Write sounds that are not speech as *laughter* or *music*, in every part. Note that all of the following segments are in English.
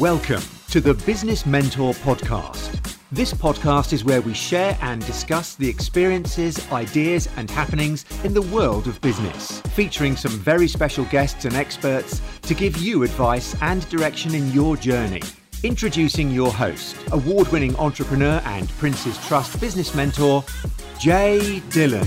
Welcome to the Business Mentor Podcast. This podcast is where we share and discuss the experiences, ideas, and happenings in the world of business, featuring some very special guests and experts to give you advice and direction in your journey. Introducing your host, award winning entrepreneur and Prince's Trust business mentor, Jay Dillon.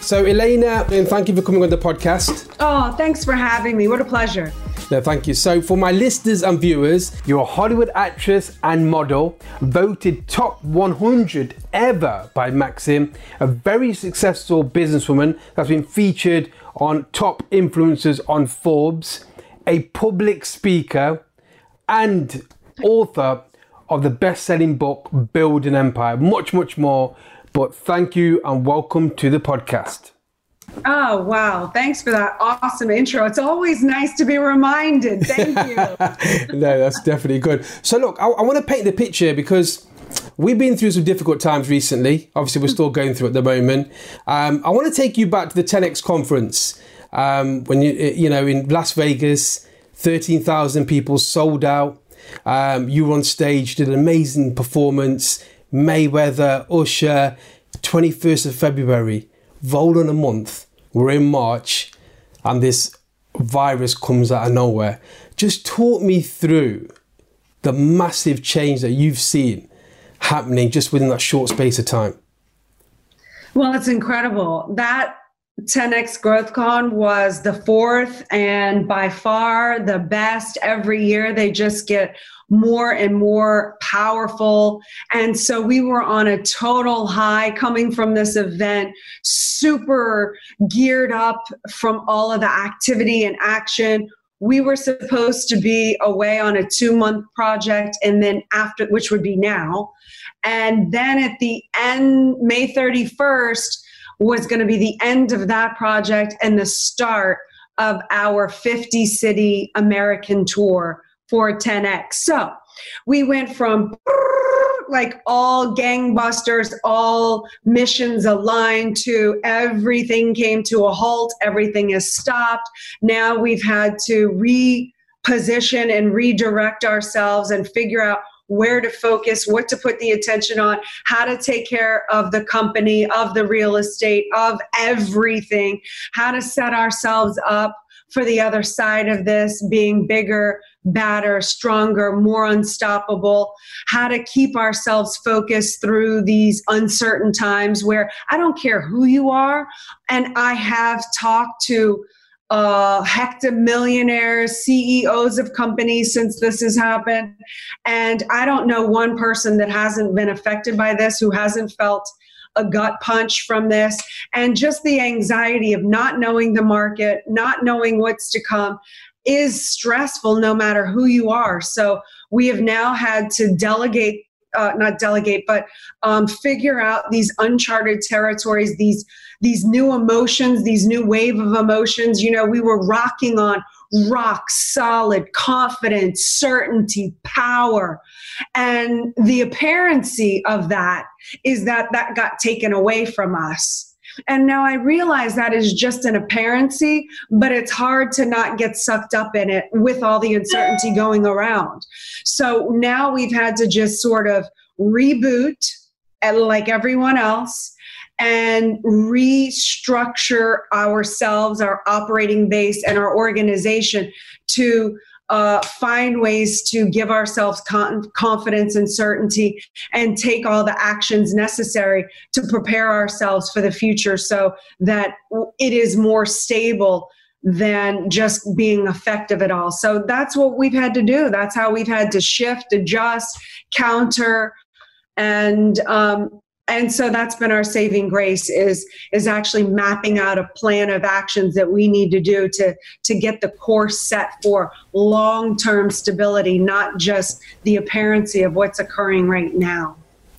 So, Elena, and thank you for coming on the podcast. Oh, thanks for having me. What a pleasure. No, thank you. So, for my listeners and viewers, you're a Hollywood actress and model, voted top 100 ever by Maxim, a very successful businesswoman that's been featured on top influencers on Forbes, a public speaker, and author of the best selling book, Build an Empire. Much, much more. But thank you and welcome to the podcast. Oh, wow. Thanks for that awesome intro. It's always nice to be reminded. Thank you. *laughs* no, that's definitely good. So, look, I, I want to paint the picture because we've been through some difficult times recently. Obviously, we're still going through at the moment. Um, I want to take you back to the 10x conference um, when you, you know, in Las Vegas, 13,000 people sold out. Um, you were on stage, did an amazing performance. Mayweather, Usher, 21st of February roll on a month, we're in March, and this virus comes out of nowhere. Just talk me through the massive change that you've seen happening just within that short space of time. Well, it's incredible. That 10x GrowthCon was the fourth and by far the best every year. They just get more and more powerful. And so we were on a total high coming from this event, super geared up from all of the activity and action. We were supposed to be away on a two month project, and then after, which would be now. And then at the end, May 31st, was going to be the end of that project and the start of our 50 city American tour for 10X. So we went from *laughs* like all gangbusters, all missions aligned to everything came to a halt, everything is stopped. Now we've had to reposition and redirect ourselves and figure out where to focus, what to put the attention on, how to take care of the company, of the real estate, of everything, how to set ourselves up for the other side of this being bigger, badder, stronger, more unstoppable, how to keep ourselves focused through these uncertain times where I don't care who you are. And I have talked to uh, hectomillionaires, CEOs of companies since this has happened. And I don't know one person that hasn't been affected by this, who hasn't felt a gut punch from this, and just the anxiety of not knowing the market, not knowing what's to come is stressful no matter who you are. So we have now had to delegate uh, not delegate, but um, figure out these uncharted territories, these these new emotions, these new wave of emotions. You know, we were rocking on rock solid confidence, certainty, power, and the apparency of that is that that got taken away from us. And now I realize that is just an apparency, but it's hard to not get sucked up in it with all the uncertainty going around. So now we've had to just sort of reboot eh, like everyone else and restructure ourselves, our operating base, and our organization to uh, find ways to give ourselves con- confidence and certainty and take all the actions necessary to prepare ourselves for the future so that it is more stable than just being effective at all. So that's what we've had to do. That's how we've had to shift, adjust, counter, and um, and so that's been our saving grace is is actually mapping out a plan of actions that we need to do to to get the course set for long-term stability not just the apparency of what's occurring right now.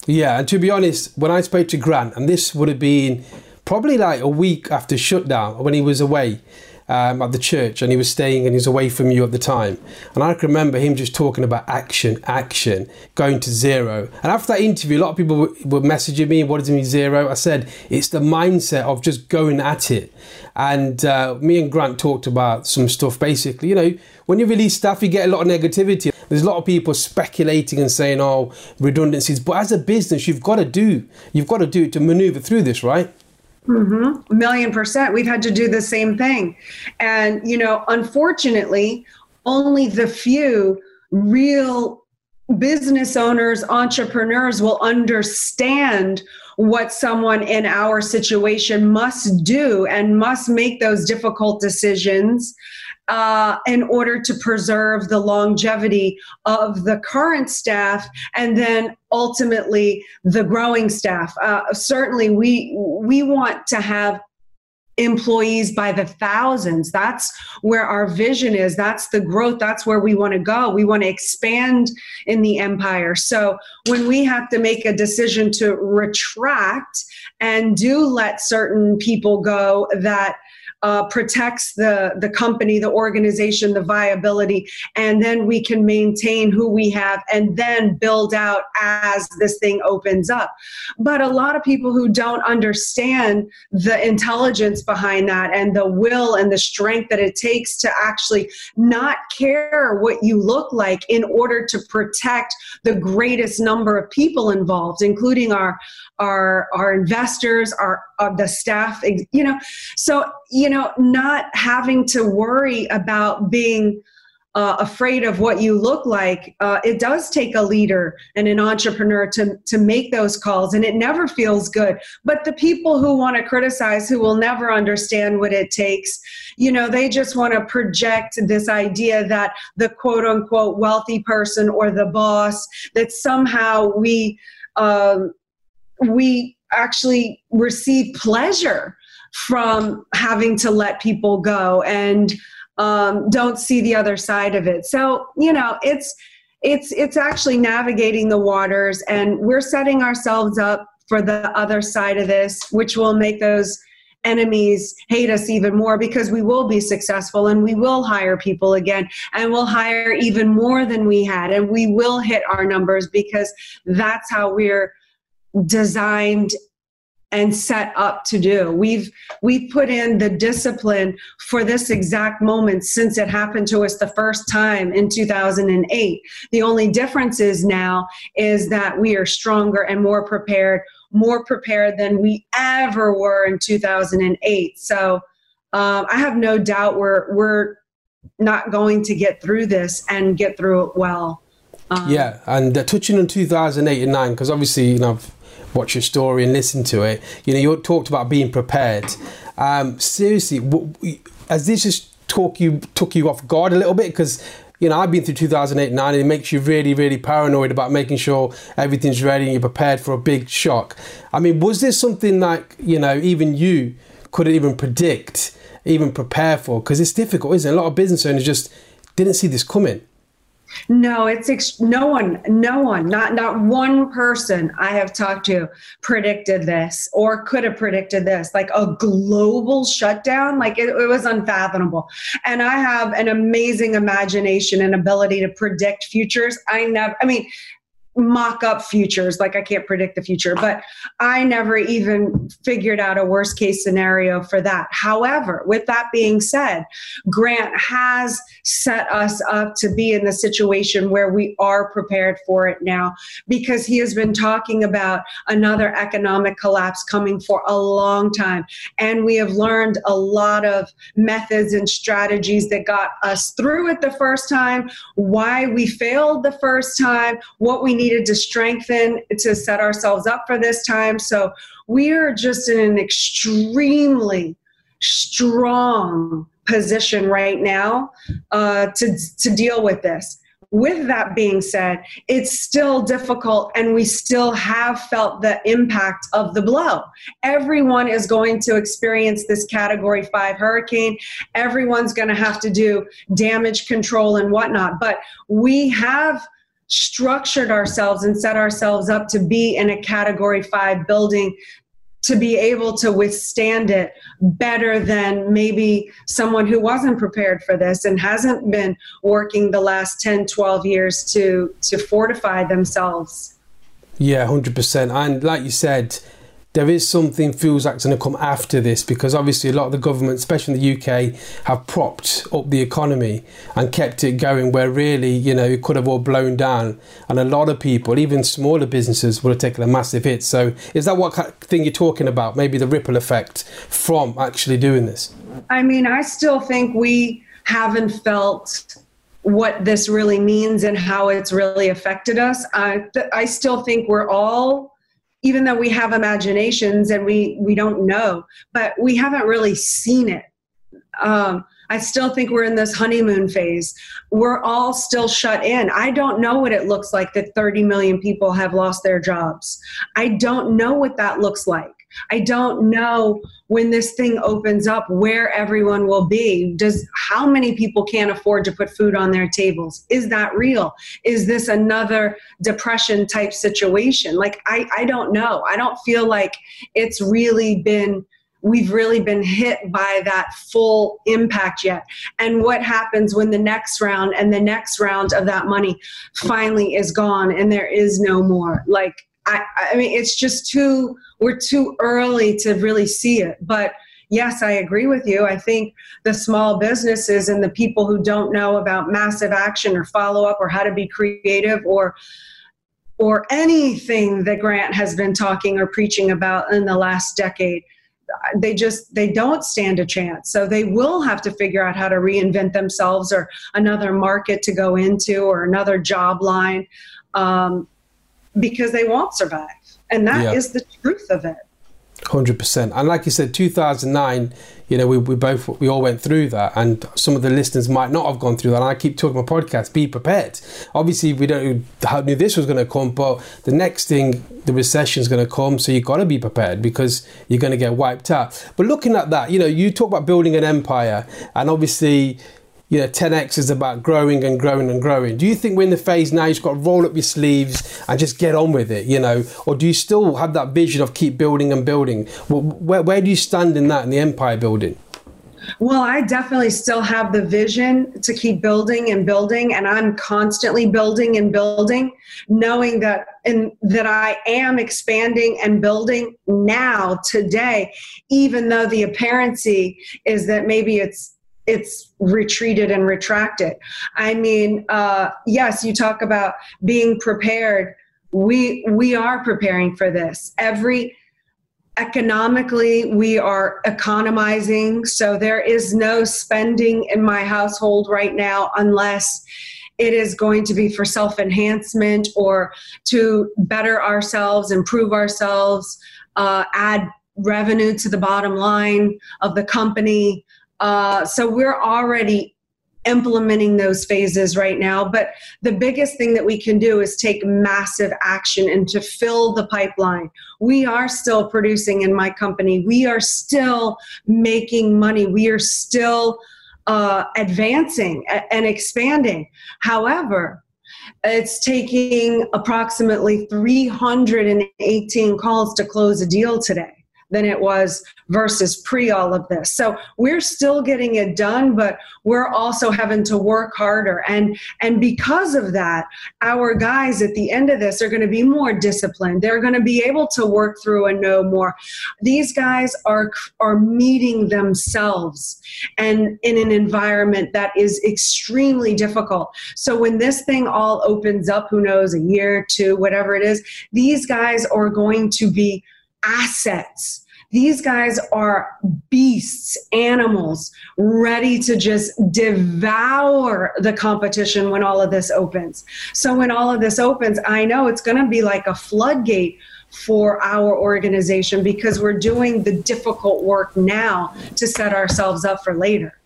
Yeah and to be honest when i spoke to grant and this would have been probably like a week after shutdown when he was away um, at the church and he was staying and he was away from you at the time. And I can remember him just talking about action, action, going to zero. And after that interview, a lot of people were, were messaging me, what does it mean zero? I said, it's the mindset of just going at it. And uh, me and Grant talked about some stuff basically, you know, when you release stuff, you get a lot of negativity. there's a lot of people speculating and saying, "Oh, redundancies." But as a business, you've got to do, you've got to do it to maneuver through this, right? Mm-hmm. A million percent. We've had to do the same thing. And, you know, unfortunately, only the few real business owners, entrepreneurs will understand what someone in our situation must do and must make those difficult decisions uh, in order to preserve the longevity of the current staff and then ultimately the growing staff. Uh, certainly, we we want to have employees by the thousands. That's where our vision is. That's the growth. That's where we want to go. We want to expand in the empire. So when we have to make a decision to retract and do let certain people go that uh, protects the the company, the organization, the viability, and then we can maintain who we have, and then build out as this thing opens up. But a lot of people who don't understand the intelligence behind that and the will and the strength that it takes to actually not care what you look like in order to protect the greatest number of people involved, including our our our investors, our, our the staff. You know, so you know, not having to worry about being uh, afraid of what you look like, uh, it does take a leader and an entrepreneur to, to make those calls, and it never feels good. But the people who want to criticize, who will never understand what it takes, you know, they just want to project this idea that the quote unquote wealthy person or the boss, that somehow we, um, we actually receive pleasure from having to let people go and um, don't see the other side of it. So you know, it's it's it's actually navigating the waters, and we're setting ourselves up for the other side of this, which will make those enemies hate us even more because we will be successful and we will hire people again and we'll hire even more than we had and we will hit our numbers because that's how we're designed and set up to do. We've we've put in the discipline for this exact moment since it happened to us the first time in 2008. The only difference is now is that we are stronger and more prepared, more prepared than we ever were in 2008. So um, I have no doubt we're we're not going to get through this and get through it well. Um, yeah, and uh, touching on 2008 and 9, because obviously, you know, I've watch your story and listen to it. You know, you talked about being prepared. Um, seriously, has this just talk you took you off guard a little bit? Because you know, I've been through 2008 9 and it makes you really, really paranoid about making sure everything's ready and you're prepared for a big shock. I mean, was this something like, you know, even you couldn't even predict, even prepare for? Because it's difficult, isn't it? A lot of business owners just didn't see this coming. No, it's ex- no one, no one, not not one person I have talked to predicted this or could have predicted this. Like a global shutdown, like it, it was unfathomable. And I have an amazing imagination and ability to predict futures. I never, I mean, mock up futures. Like i can't predict the future but i never even figured out a worst case scenario for that. However with that being said grant has set us up to be in the situation where we are prepared for it now because he has been talking about another economic collapse coming for a long time. And we have learned a lot of methods and strategies that got us through it the first time why we failed the first time what we need needed to strengthen to set ourselves up for this time. So we are just in an extremely strong position right now uh, to, to deal with this. With that being said, it's still difficult and we still have felt the impact of the blow. Everyone is going to experience this category five hurricane. Everyone's going to have to do damage control and whatnot. But we have structured ourselves and set ourselves up to be in a category five building to be able to withstand it better than maybe someone who wasn't prepared for this and hasn't been working the last 10 12 years to to fortify themselves. Yeah 100% and like you said there is something feels like going to come after this because obviously a lot of the government, especially in the UK, have propped up the economy and kept it going where really, you know, it could have all blown down. And a lot of people, even smaller businesses, would have taken a massive hit. So is that what kind of thing you're talking about? Maybe the ripple effect from actually doing this? I mean, I still think we haven't felt what this really means and how it's really affected us. Uh, I, I still think we're all even though we have imaginations and we we don't know but we haven't really seen it. Um, i still think we're in this honeymoon phase. We're all still shut in. I don't know what it looks like that 30 million people have lost their jobs. I don't know what that looks like I don't know when this thing opens up where everyone will be. Does how many people can't afford to put food on their tables? Is that real? Is this another depression type situation? Like I, I don't know. I don't feel like it's really been we've really been hit by that full impact yet. And what happens when the next round and the next round of that money finally is gone and there is no more? Like I, I mean, it's just too, we're too early to really see it. But yes, I agree with you. I think the small businesses and the people who don't know about massive action or follow up or how to be creative or or anything that Grant has been talking or preaching about in the last decade, they just they don't stand a chance. So they will have to figure out how to reinvent themselves or another market to go into or another job line. Um, because they won't survive. And that yeah. is the truth of it. 100%. And like you said, 2009, you know, we, we both, we all went through that. And some of the listeners might not have gone through that. And I keep talking my podcast, be prepared. Obviously, we don't how knew this was going to come, but the next thing, the recession is going to come. So you've got to be prepared because you're going to get wiped out. But looking at that, you know, you talk about building an empire and obviously, you know, 10x is about growing and growing and growing. Do you think we're in the phase now you've got to roll up your sleeves and just get on with it, you know? Or do you still have that vision of keep building and building? Where, where do you stand in that, in the empire building? Well, I definitely still have the vision to keep building and building, and I'm constantly building and building, knowing that and that I am expanding and building now today, even though the apparency is that maybe it's it's retreated and retracted. I mean, uh, yes, you talk about being prepared. We we are preparing for this. Every economically, we are economizing, so there is no spending in my household right now unless it is going to be for self enhancement or to better ourselves, improve ourselves, uh, add revenue to the bottom line of the company. Uh, so we're already implementing those phases right now. But the biggest thing that we can do is take massive action and to fill the pipeline. We are still producing in my company, we are still making money, we are still uh, advancing and expanding. However, it's taking approximately 318 calls to close a deal today than it was versus pre all of this. So we're still getting it done, but we're also having to work harder. And and because of that, our guys at the end of this are going to be more disciplined. They're going to be able to work through and know more. These guys are are meeting themselves and in an environment that is extremely difficult. So when this thing all opens up, who knows, a year, two, whatever it is, these guys are going to be assets. These guys are beasts, animals, ready to just devour the competition when all of this opens. So, when all of this opens, I know it's going to be like a floodgate for our organization because we're doing the difficult work now to set ourselves up for later.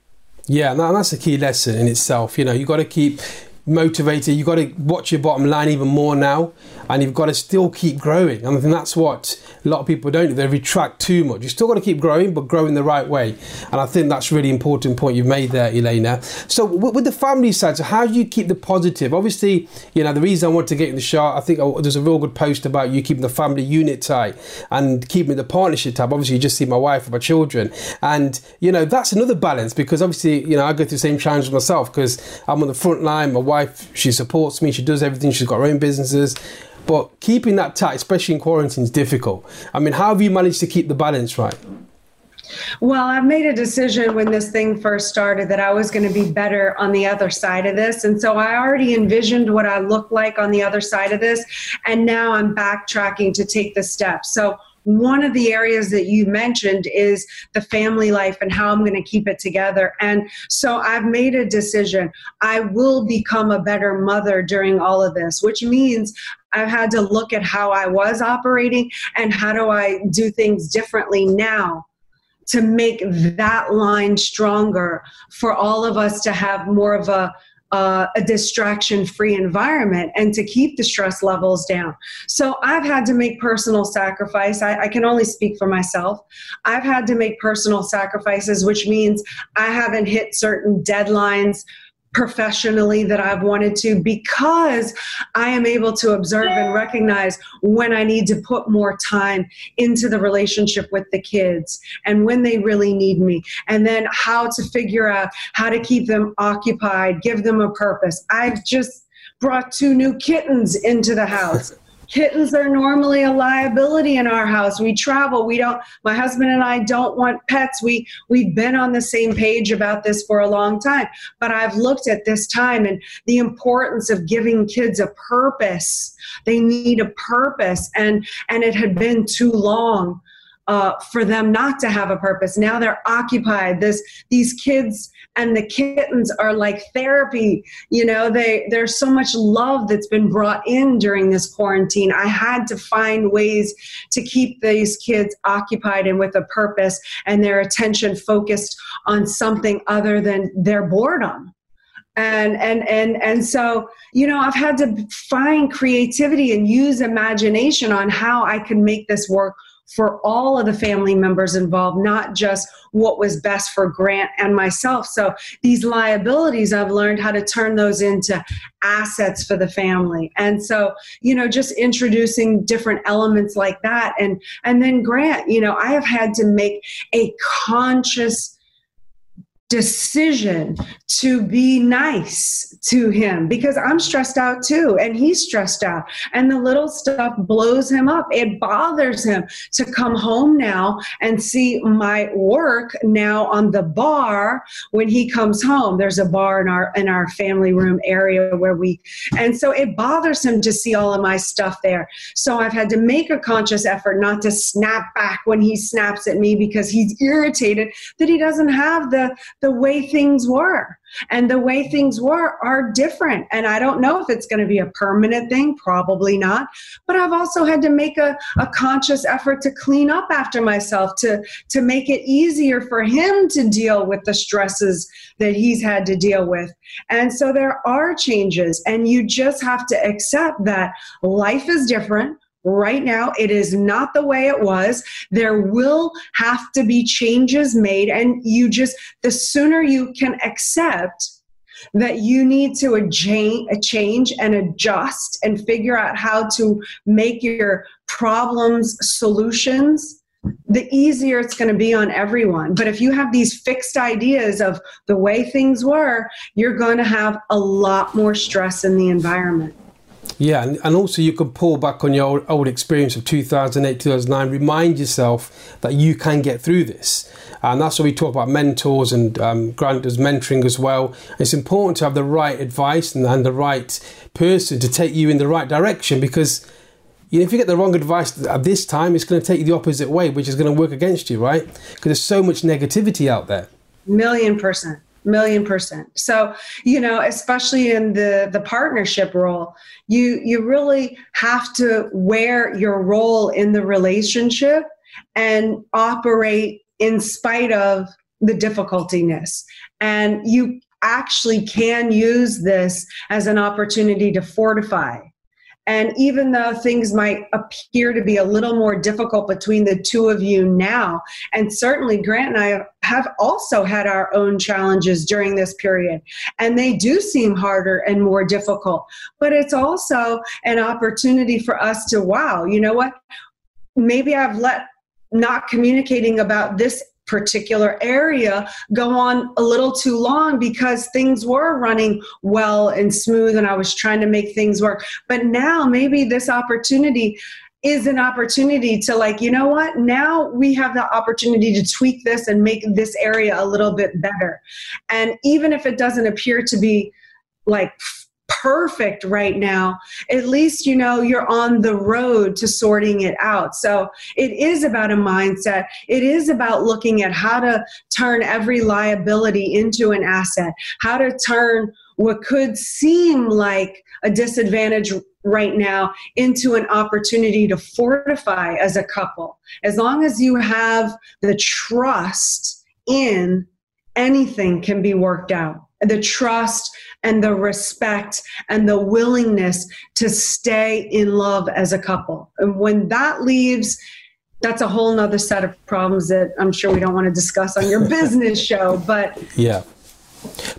Yeah, and that's a key lesson in itself. You know, you got to keep motivated. You've got to watch your bottom line even more now, and you've got to still keep growing. And I think that's what a lot of people don't do. They retract too much. You still got to keep growing, but growing the right way. And I think that's really important point you've made there, Elena. So with the family side, so how do you keep the positive? Obviously, you know the reason I want to get in the shot. I think oh, there's a real good post about you keeping the family unit tight and keeping the partnership tight. Obviously, you just see my wife and my children, and you know that's another balance because obviously, you know, I go through the same challenge myself because I'm on the front line. My wife, she supports me, she does everything, she's got her own businesses. But keeping that tight, especially in quarantine, is difficult. I mean, how have you managed to keep the balance right? Well, I've made a decision when this thing first started that I was going to be better on the other side of this. And so I already envisioned what I look like on the other side of this. And now I'm backtracking to take the steps. So one of the areas that you mentioned is the family life and how I'm going to keep it together. And so I've made a decision. I will become a better mother during all of this, which means I've had to look at how I was operating and how do I do things differently now to make that line stronger for all of us to have more of a uh, a distraction free environment and to keep the stress levels down. So I've had to make personal sacrifice. I, I, can only speak for myself. I've had to make personal sacrifices, which means I haven't hit certain deadlines professionally that I've wanted to because I am able to observe and recognize when I need to put more time into the relationship with the kids and when they really need me, and then how to figure out how to keep them occupied, give them a purpose. I've just brought two new kittens into the house kittens are normally a liability in our house we travel we don't my husband and i don't want pets we we've been on the same page about this for a long time but i've looked at this time and the importance of giving kids a purpose they need a purpose and and it had been too long uh, for them not to have a purpose. Now they're occupied. This these kids and the kittens are like therapy. You know, they there's so much love that's been brought in during this quarantine. I had to find ways to keep these kids occupied and with a purpose and their attention focused on something other than their boredom and and and and so you know i've had to find creativity and use imagination on how i can make this work for all of the family members involved, not just what was best for Grant and myself. So these liabilities, I've learned how to turn those into assets for the family. And so, you know, just introducing different elements like that. And and then Grant, you know, I have had to make a conscious decision to be nice to him because I'm stressed out too, and he's stressed out. And the little stuff blows him up. It bothers him to come home now and see my work now on the bar when he comes home. There's a bar in our in our family room area where we and so it bothers him to see all of my stuff there. So I've had to make a conscious effort not to snap back when he snaps at me because he's irritated that he doesn't have the the way things were. And the way things were are different. And I don't know if it's going to be a permanent thing, probably not. But I've also had to make a, a conscious effort to clean up after myself, to, to make it easier for him to deal with the stresses that he's had to deal with. And so there are changes, and you just have to accept that life is different right now. It is not the way it was. There will have to be changes made. And you just, the sooner you can accept that you need to change and adjust and figure out how to make your problems solutions the easier it's going to be on everyone. But if you have these fixed ideas of the way things were, you're going to have a lot more stress in the environment. Yeah, and, and also you can pull back on your old, old experience of 2008, 2009, remind yourself that you can get through this. And that's why we talk about mentors and um, Grant does mentoring as well. It's important to have the right advice and, and the right person to take you in the right direction because you know, if you get the wrong advice at this time, it's going to take you the opposite way, which is going to work against you, right? Because there's so much negativity out there. Million percent million percent. So you know especially in the the partnership role you you really have to wear your role in the relationship and operate in spite of the difficultiness and you actually can use this as an opportunity to fortify and even though things might appear to be a little more difficult between the two of you now, and certainly Grant and I have also had our own challenges during this period, and they do seem harder and more difficult. But it's also an opportunity for us to, wow, you know what? Maybe I've let not communicating about this particular area go on a little too long because things were running well and smooth and I was trying to make things work. But now maybe this opportunity is an opportunity to like you know what now we have the opportunity to tweak this and make this area a little bit better and even if it doesn't appear to be like perfect right now at least you know you're on the road to sorting it out so it is about a mindset it is about looking at how to turn every liability into an asset how to turn what could seem like a disadvantage right now into an opportunity to fortify as a couple. As long as you have the trust in anything can be worked out. The trust and the respect and the willingness to stay in love as a couple. And when that leaves, that's a whole nother set of problems that I'm sure we don't want to discuss on your *laughs* business show. But yeah.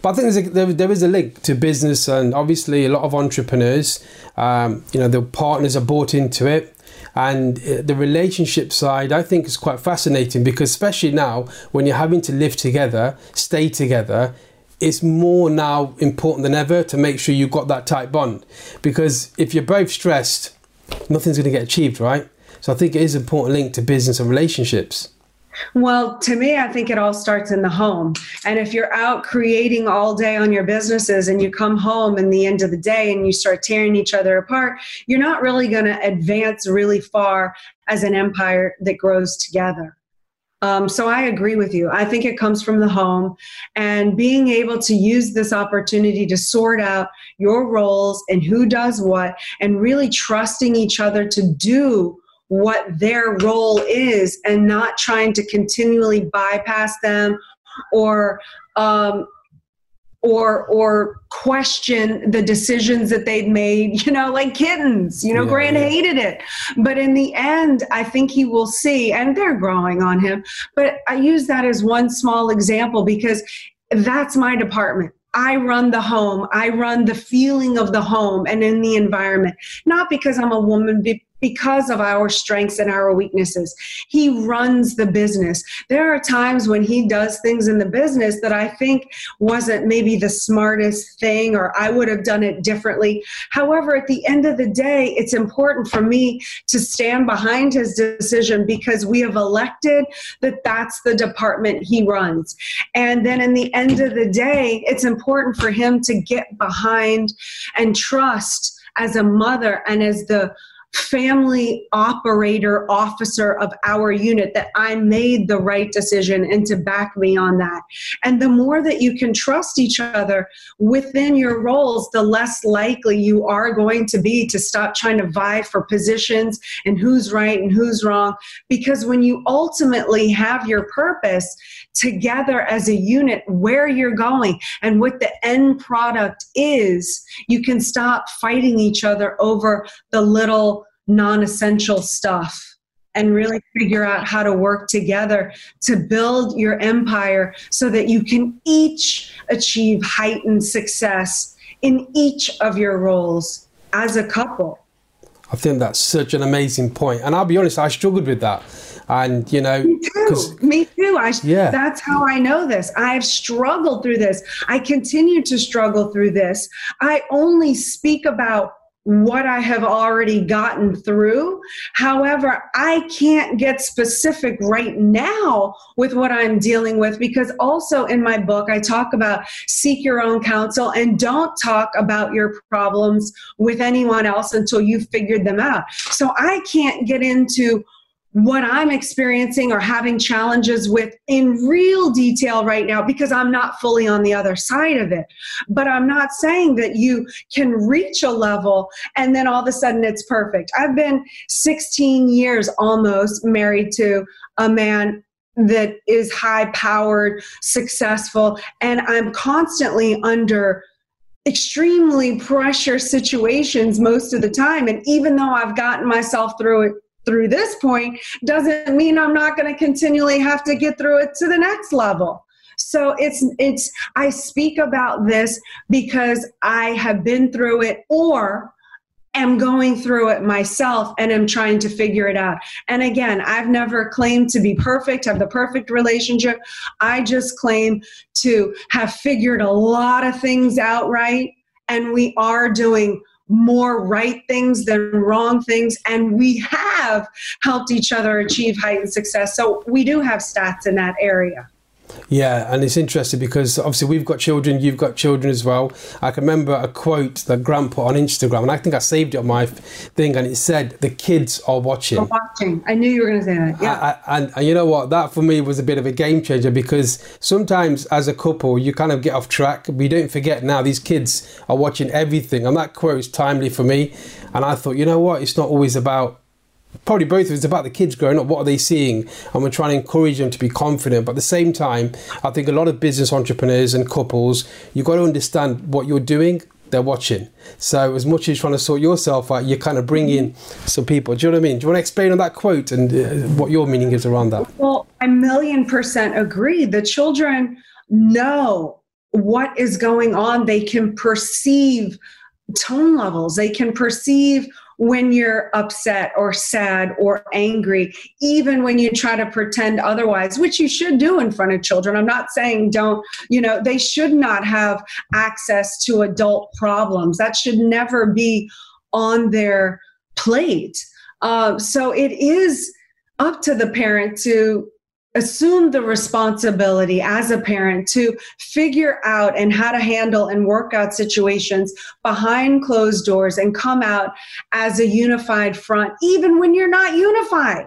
But I think there's a, there, there is a link to business, and obviously a lot of entrepreneurs, um, you know, the partners are bought into it. And uh, the relationship side, I think, is quite fascinating because, especially now, when you're having to live together, stay together, it's more now important than ever to make sure you've got that tight bond. Because if you're both stressed, nothing's going to get achieved, right? So I think it is an important link to business and relationships. Well, to me, I think it all starts in the home. And if you're out creating all day on your businesses and you come home in the end of the day and you start tearing each other apart, you're not really going to advance really far as an empire that grows together. Um, so I agree with you. I think it comes from the home and being able to use this opportunity to sort out your roles and who does what and really trusting each other to do what their role is and not trying to continually bypass them or um, or or question the decisions that they'd made you know like kittens you know yeah, grant yeah. hated it but in the end i think he will see and they're growing on him but i use that as one small example because that's my department I run the home. I run the feeling of the home and in the environment. Not because I'm a woman, because of our strengths and our weaknesses. He runs the business. There are times when he does things in the business that I think wasn't maybe the smartest thing or I would have done it differently. However, at the end of the day, it's important for me to stand behind his decision because we have elected that that's the department he runs. And then in the end of the day, it's important for him to get behind and trust as a mother and as the family operator officer of our unit that I made the right decision and to back me on that. And the more that you can trust each other within your roles, the less likely you are going to be to stop trying to vie for positions and who's right and who's wrong. Because when you ultimately have your purpose together as a unit, where you're going and what the end product is, you can stop fighting each other over the little non essential stuff and really figure out how to work together to build your empire so that you can each achieve heightened success in each of your roles as a couple. I think that's such an amazing point. And I'll be honest, I struggled with that. And you know, me too. Me too. I, yeah. That's how I know this. I've struggled through this. I continue to struggle through this. I only speak about what I have already gotten through. However, I can't get specific right now with what I'm dealing with because also in my book, I talk about seek your own counsel and don't talk about your problems with anyone else until you've figured them out. So I can't get into what I'm experiencing or having challenges with in real detail right now because I'm not fully on the other side of it. But I'm not saying that you can reach a level and then all of a sudden it's perfect. I've been 16 years almost married to a man that is high powered, successful, and I'm constantly under extremely pressure situations most of the time. And even though I've gotten myself through it through this point doesn't mean I'm not going to continually have to get through it to the next level. So it's it's I speak about this because I have been through it or am going through it myself and am trying to figure it out. And again, I've never claimed to be perfect, have the perfect relationship. I just claim to have figured a lot of things out right. And we are doing more right things than wrong things. And we have helped each other achieve heightened success. So we do have stats in that area. Yeah, and it's interesting because obviously we've got children, you've got children as well. I can remember a quote that Grant put on Instagram, and I think I saved it on my thing, and it said, "The kids are watching." Are watching. I knew you were going to say that. Yeah. I, I, and, and you know what? That for me was a bit of a game changer because sometimes as a couple you kind of get off track, you don't forget now these kids are watching everything, and that quote is timely for me. And I thought, you know what? It's not always about probably both of it's about the kids growing up what are they seeing? And we're trying to encourage them to be confident. But at the same time i think a lot of business entrepreneurs and couples you've got to understand what you're doing they're watching. So as much as you're trying to sort yourself out you're kind of bringing some people. Do you know what i mean? Do you want to explain on that quote and uh, what your meaning is around that? Well a million percent agree. The children know what is going on. They can perceive tone levels. They can perceive when you're upset or sad or angry, even when you try to pretend otherwise, which you should do in front of children. I'm not saying don't, you know, they should not have access to adult problems. That should never be on their plate. Uh, so it is up to the parent to assume the responsibility as a parent to figure out and how to handle and work out situations behind closed doors and come out as a unified front even when you're not unified.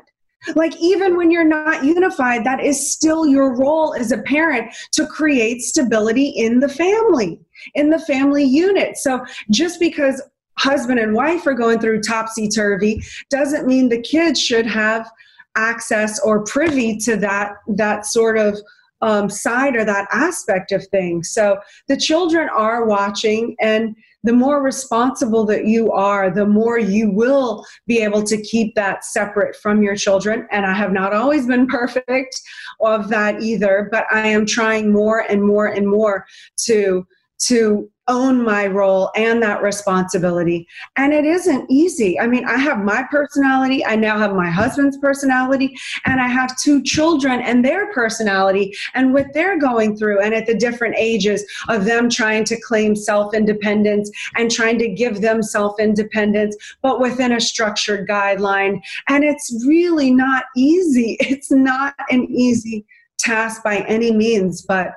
Like even when you're not unified that is still your role as a parent to create stability in the family in the family unit. So just because husband and wife are going through topsy turvy doesn't mean the kids should have access or privy to that that sort of um, side or that aspect of things. So the children are watching, and the more responsible that you are, the more you will be able to keep that separate from your children. And I have not always been *laughs* perfect of that either, but I am trying more and more and more to to own my role and that responsibility. And it isn't easy. I mean, I have my personality, I now have my husband's personality, and I have two children and their personality and what they're going through, and at the different ages of them trying to claim self independence and trying to give them self independence, but within a structured guideline. And it's really not easy. *laughs* It's not an easy task by any means, but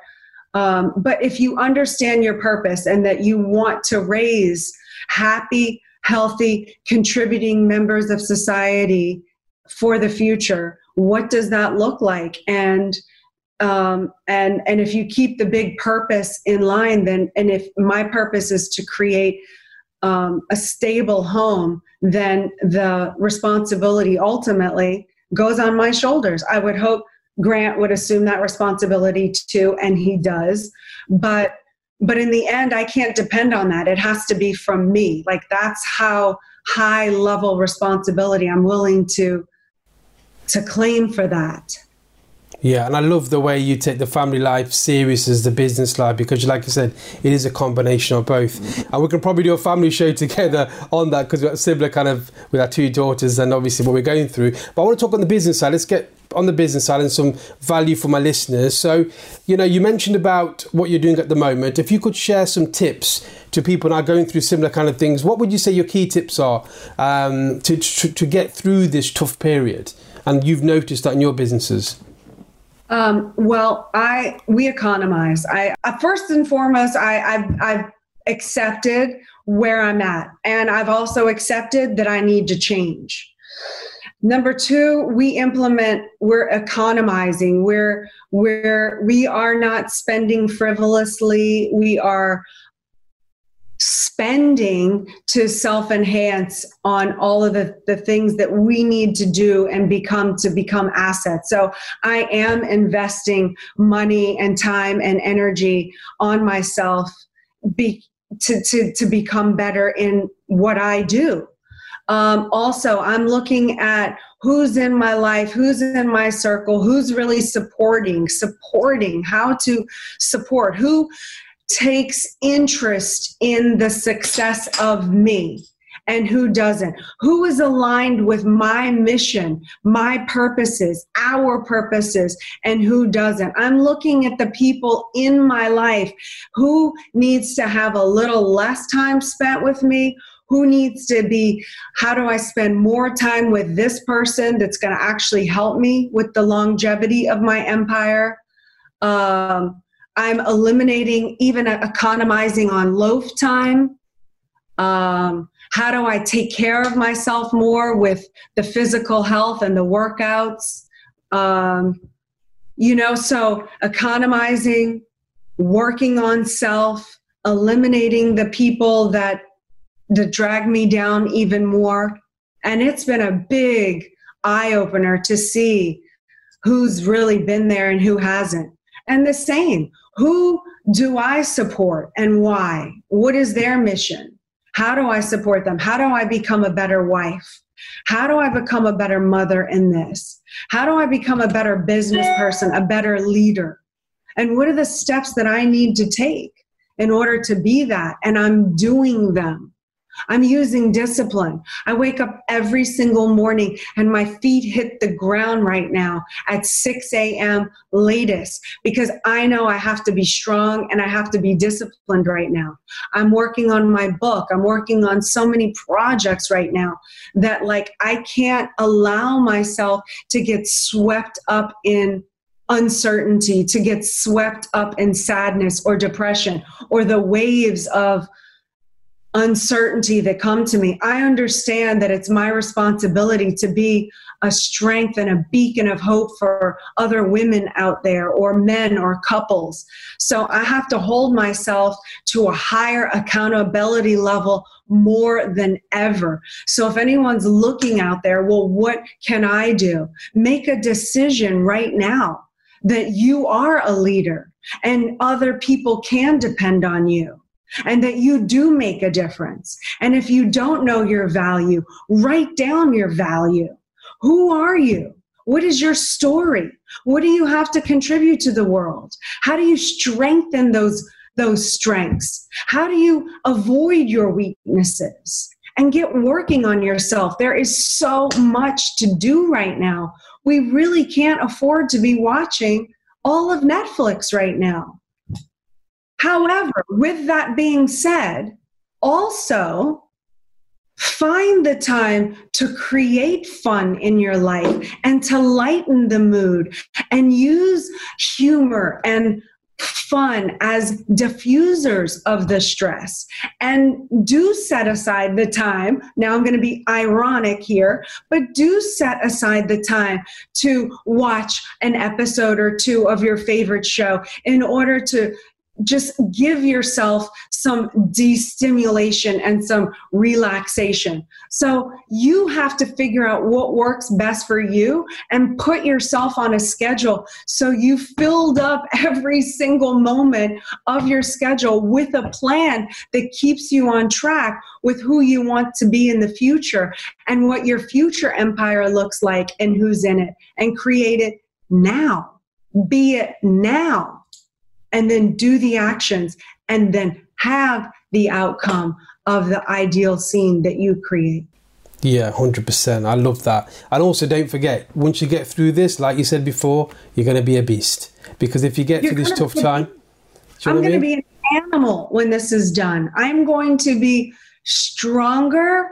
um, but if you understand your purpose and that you want to raise happy, healthy, contributing members of society for the future, what does that look like? And um, and and if you keep the big purpose in line, then and if my purpose is to create um, a stable home, then the responsibility ultimately goes on my shoulders. I would hope Grant would assume that responsibility too, and he does. But but in the end, I can't depend on that. It has to be from me. Like that's how high level responsibility I'm willing to to claim for that. Yeah, and I love the way you take the family life serious as the business life because, like I said, it is a combination of both. And we can probably do a family show *laughs* together on that because we've got similar kind of with our two daughters and obviously what we're going through. But I want to talk on the business side. Let's get on the business side and some value for my listeners. So, you know, you mentioned about what you're doing at the moment. If you could share some tips to people now going through similar kind of things, what would you say your key tips are um, to, to, to get through this tough period? And you've noticed that in your businesses. Um, well, I we economize. I uh, first and foremost, I, I've, I've accepted where I'm at, and I've also accepted that I need to change. Number two, we implement, we're economizing. We're, we're, we are not spending frivolously. We are spending to self enhance on all of the, the things that we need to do and become to become assets. So I am investing money and time and energy on myself be, to, to, to become better in what I do. Um, also, I'm looking at who's in my life, who's in my circle, who's really supporting, supporting, how to support, who takes interest in the success of me and who doesn't? Who is aligned with my mission, my purposes, our purposes, and who doesn't? I'm looking at the people in my life who needs to have a little less time spent with me. Who needs to be, how do I spend more time with this person that's going to actually help me with the longevity of my empire? Um, I'm eliminating, even economizing on loaf time. Um, how do I take care of myself more with the physical health and the workouts? Um, you know, so economizing, working on self, eliminating the people that that drag me down even more. And it's been a big eye opener to see who's really been there and who hasn't. And the same, who do I support and why? What is their mission? How do I support them? How do I become a better wife? How do I become a better mother in this? How do I become a better business person, a better leader? And what are the steps that I need to take in order to be that? And I'm doing them. I'm using discipline. I wake up every single morning and my feet hit the ground right now at 6 a.m. latest because I know I have to be strong and I have to be disciplined right now. I'm working on my book. I'm working on so many projects right now that, like, I can't allow myself to get swept up in uncertainty, to get swept up in sadness or depression or the waves of uncertainty that come to me, I understand that it's my responsibility to be a strength and a beacon of hope for other women out there or men or couples. So I have to hold myself to a higher accountability level more than ever. So if anyone's looking out there, well, what can I do? Make a decision right now that you are a leader and other people can depend on you and that you do make a difference. And if you don't know your value, write down your value. Who are you? What is your story? What do you have to contribute to the world? How do you strengthen those, those strengths? How do you avoid your weaknesses? And get working on yourself. There is so much to do right now. We really can't afford to be watching all of Netflix right now. However, with that being said, also find the time to create fun in your life and to lighten the mood and use humor and fun as diffusers of the stress. And do set aside the time now i'm going to be ironic here but do set aside the time to watch an episode or two of your favorite show in order to just give yourself some destimulation and some relaxation. So you have to figure out what works best for you and put yourself on a schedule so you filled up *laughs* every single moment of your schedule with a plan that keeps you on track with who you want to be in the future and what your future empire looks like and who's in it and create it now. Be it now and then do the actions and then have the outcome of the ideal scene that you create. Yeah, 100%. I love that. And also, don't forget, once you get through this, like you said before, you're going to be a beast. Because if you get you're through this tough time, I'm going to be an animal when this is done. I'm going to be stronger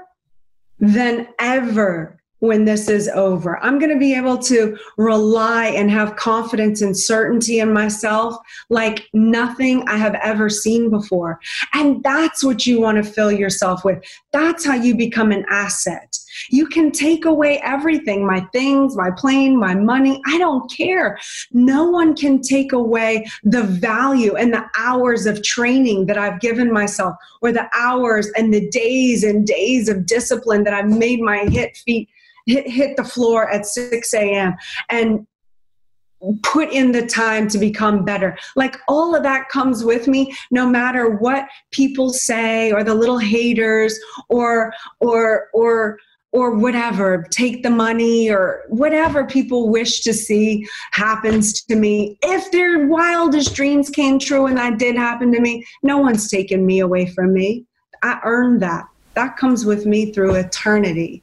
than ever when this is over. I'm going to be able to rely and have confidence and certainty in myself like nothing I have ever seen before. And that's what you want to fill yourself with. That's how you become an asset. You can take away everything my things, my plane, my money. I don't care. No one can take away the value and the hours of training that I've given myself, or the hours and the days and days of discipline that I've made my hit feet hit, hit the floor at 6 a.m. and put in the time to become better. Like all of that comes with me no matter what people say or the little haters or or or or whatever, take the money or whatever people wish to see happens to me. If their wildest dreams came true and that did happen to me, no one's taken me away from me. I earned that. that comes with me through eternity.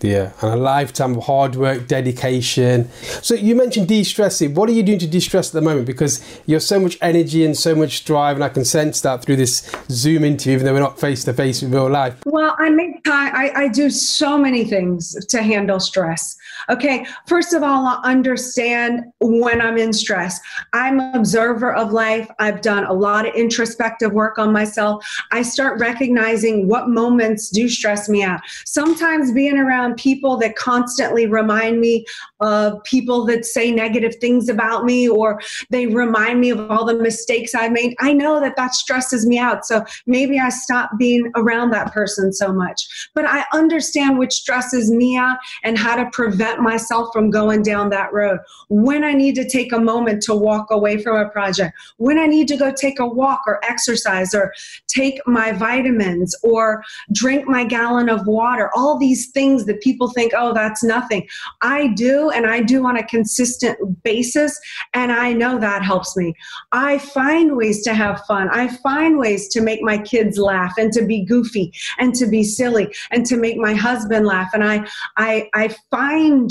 Yeah, and a lifetime of hard work, dedication. So you mentioned de-stressing. What are you doing to de-stress at the moment? Because you're so much energy and so much drive, and I can sense that through this Zoom interview, even though we're not face to face in real life. Well, I make time. I, I do so many things to handle stress. Okay, first of all, I understand when I'm in stress. I'm an observer of life. I've done a lot of introspective work on myself. I start recognizing what moments do stress me out. Sometimes being around people that constantly remind me of people that say negative things about me or they remind me of all the mistakes I made, I know that that stresses me out. So maybe I stop being around that person so much. But I understand which stresses me out and how to prevent myself from going down that road. When I need to take a moment to walk away from a project, when I need to go take a walk or exercise or take my vitamins or drink my gallon of water, all these things that people think, oh, that's nothing. I do, and I do on a consistent basis, and I know that helps me. I find ways to have fun. I find ways to make my kids laugh and to be goofy and to be silly and to make my husband laugh. And I, I, I find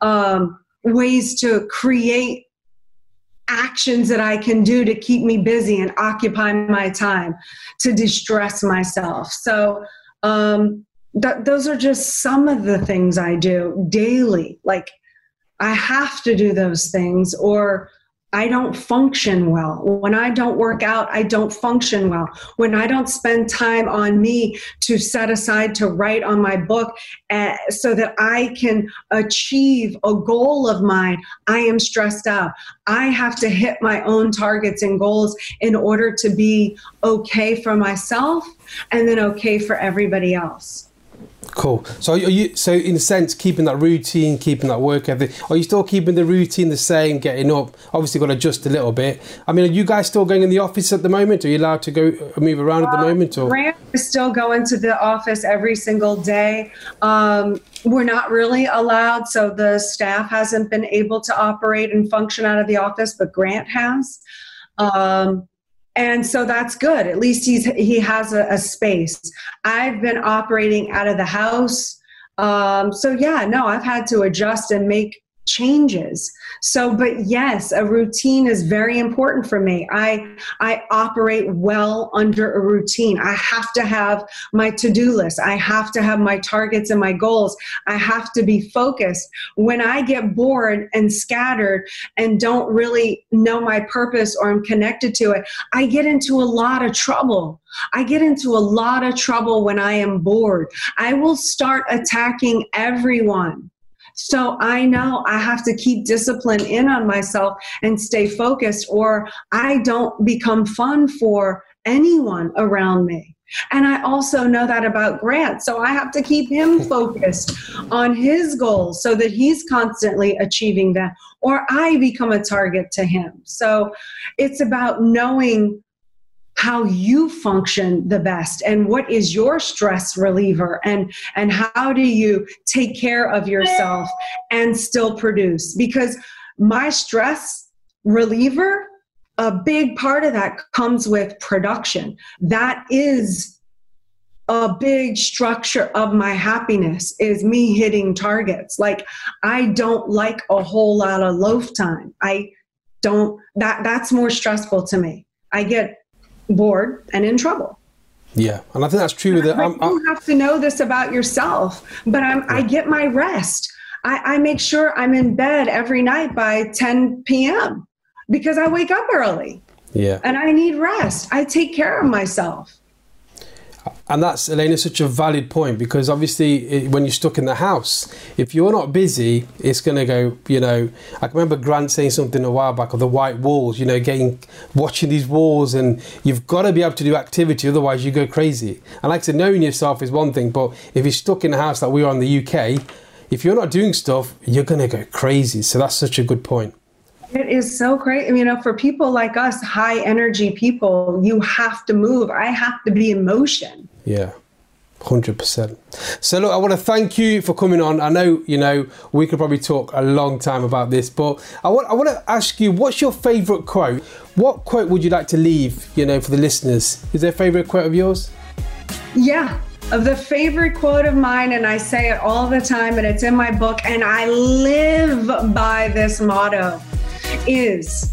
um, ways to create actions that I can do to keep me busy and occupy my time to distress myself. So, um, th- those are just some of the things I do daily. Like, I have to do those things, or I don't function well. When I don't work out, I don't function well. When I don't spend time on me to set aside to write on my book uh, so that I can achieve a goal of mine, I am stressed out. I have to hit my own targets and goals in order to be okay for myself and then okay for everybody else. Cool. So are you so in a sense keeping that routine, keeping that work ethic? Are you still keeping the routine the same, getting up? Obviously, got to adjust a little bit. I mean, are you guys still going in the office at the moment? Are you allowed to go uh, move around at the uh, moment? Or Grant is still going to the office every single day. Um, we're not really allowed, so the staff hasn't been able to operate and function out of the office, but Grant has. Um, and so that's good. At least he's he has a, a space. I've been operating out of the house. Um, so yeah no i've had to adjust and make changes. So but yes a routine is very important for me. I i operate well under a routine. I have to have my to-do list. I have to have my targets and my goals. I have to be focused. When i get bored and scattered and don't really know my purpose or i'm connected to it i get into a lot of trouble. I get into a lot of trouble when I am bored. I will start attacking everyone so I know I have to keep discipline in on myself and stay focused, or I don't become fun for anyone around me. And I also know that about Grant. So I have to keep him *laughs* focused on his goals so that he's constantly achieving them, or I become a target to him. So it's about knowing how you function the best and what is your stress reliever and and how do you take care of yourself and still produce? Because my stress reliever a big part of that comes with production. That is a big structure of my happiness is me hitting targets. Like i don't like a whole lot of loaf time. I don't that that's more stressful to me. I get bored and in trouble. Yeah, and I think that's true. That I'm, I'm, you have to know this about yourself. But I'm, yeah. I get my rest. I, I make sure I'm in bed every night by 10 p.m. because I wake up early. Yeah, and I need rest. I take care of myself and that's Elena such a valid point because obviously it, when you're stuck in the house, if you're not busy, it's going to go. You know, I remember Grant saying something a while back of the white walls. You know, getting watching these walls, and you've got to be able to do activity, otherwise you go crazy. And like I said, knowing yourself is one thing, but if you're stuck in a house like we are in the UK, if you're not doing stuff, you're going to go crazy. So that's such a good point. It is so great. You know, for people like us, high energy people, you have to move. I have to be in motion. Yeah. 100%. So, look, I want to thank you for coming on. I know, you know, we could probably talk a long time about this, but I want, I want to ask you, what's your favourite quote? What quote would you like to leave, you know, for the listeners? Is there a favourite quote of yours? Yeah. of the favorite quote of mine, and I say it all the time, and it's in my book, and I live by this motto is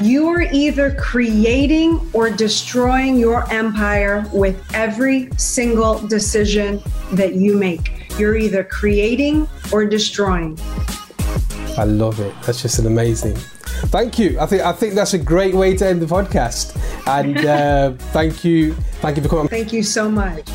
you are either creating or destroying your empire with every single decision that you make. You're either creating or destroying. I love it. That's just an amazing. Thank you. I think I think that's a great way to end the podcast. And *laughs* uh, thank you, thank you for coming. Thank you so much.